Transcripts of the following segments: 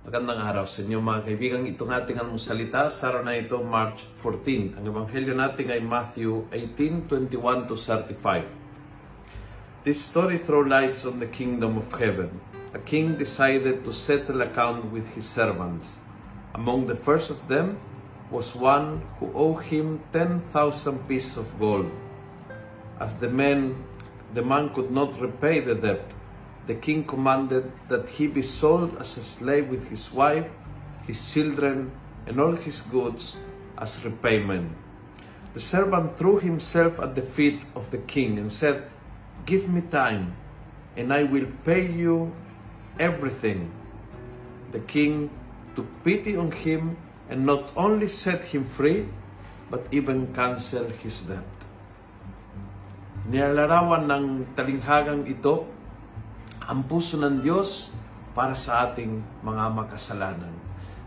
Magandang araw sa inyo mga kaibigan. Itong ating salita sa araw na ito, March 14. Ang ebanghelyo natin ay Matthew 18:21 to 35. This story throws lights on the kingdom of heaven. A king decided to settle account with his servants. Among the first of them was one who owed him 10,000 pieces of gold. As the man, the man could not repay the debt, the king commanded that he be sold as a slave with his wife, his children, and all his goods as repayment. The servant threw himself at the feet of the king and said, Give me time, and I will pay you everything. The king took pity on him and not only set him free, but even canceled his debt. Nilalarawan ng talinghagang ito ang puso ng Diyos para sa ating mga makasalanan.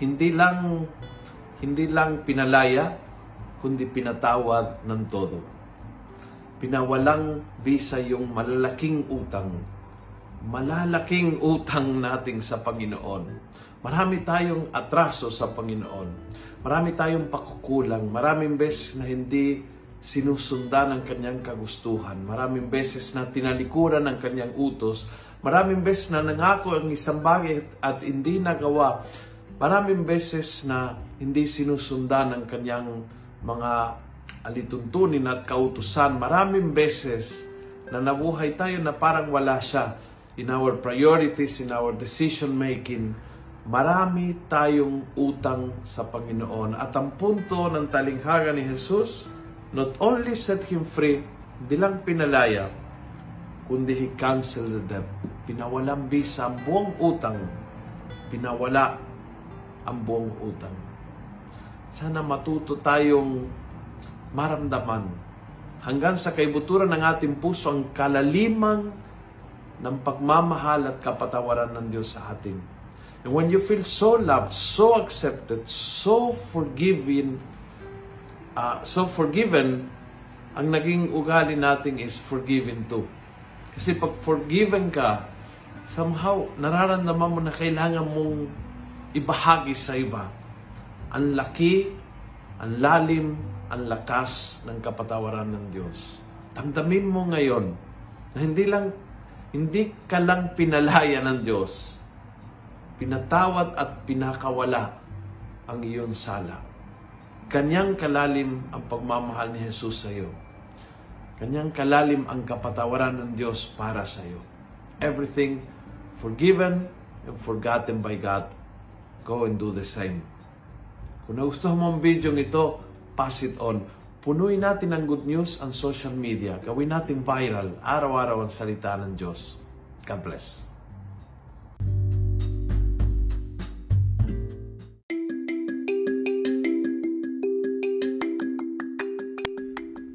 Hindi lang hindi lang pinalaya kundi pinatawad ng todo. Pinawalang bisa yung malalaking utang. Malalaking utang nating sa Panginoon. Marami tayong atraso sa Panginoon. Marami tayong pakukulang. Maraming beses na hindi sinusundan ang kanyang kagustuhan. Maraming beses na tinalikuran ang kanyang utos Maraming beses na nangako ang isang bagay at hindi nagawa. Maraming beses na hindi sinusundan ang kanyang mga alituntunin at kautusan. Maraming beses na nabuhay tayo na parang wala siya in our priorities, in our decision making. Marami tayong utang sa Panginoon. At ang punto ng talinghaga ni Jesus, not only set him free, hindi lang pinalaya, kundi he canceled the debt pinawalang bisa ang buong utang, pinawala ang buong utang. Sana matuto tayong maramdaman hanggang sa kaibuturan ng ating puso ang kalaliman ng pagmamahal at kapatawaran ng Diyos sa atin. And when you feel so loved, so accepted, so forgiven, uh, so forgiven, ang naging ugali natin is forgiven too. Kasi pag forgiven ka, somehow nararamdaman mo na kailangan mong ibahagi sa iba. Ang laki, ang lalim, ang lakas ng kapatawaran ng Diyos. Damdamin mo ngayon na hindi lang hindi ka lang pinalaya ng Diyos. Pinatawad at pinakawala ang iyong sala. Kanyang kalalim ang pagmamahal ni Jesus sa iyo. Kanyang kalalim ang kapatawaran ng Diyos para sa iyo. Everything forgiven and forgotten by God, go and do the same. Kung nagustuhan mo ang video ito, pass it on. Punuin natin ang good news ang social media. Gawin natin viral, araw-araw ang salita ng Diyos. God bless.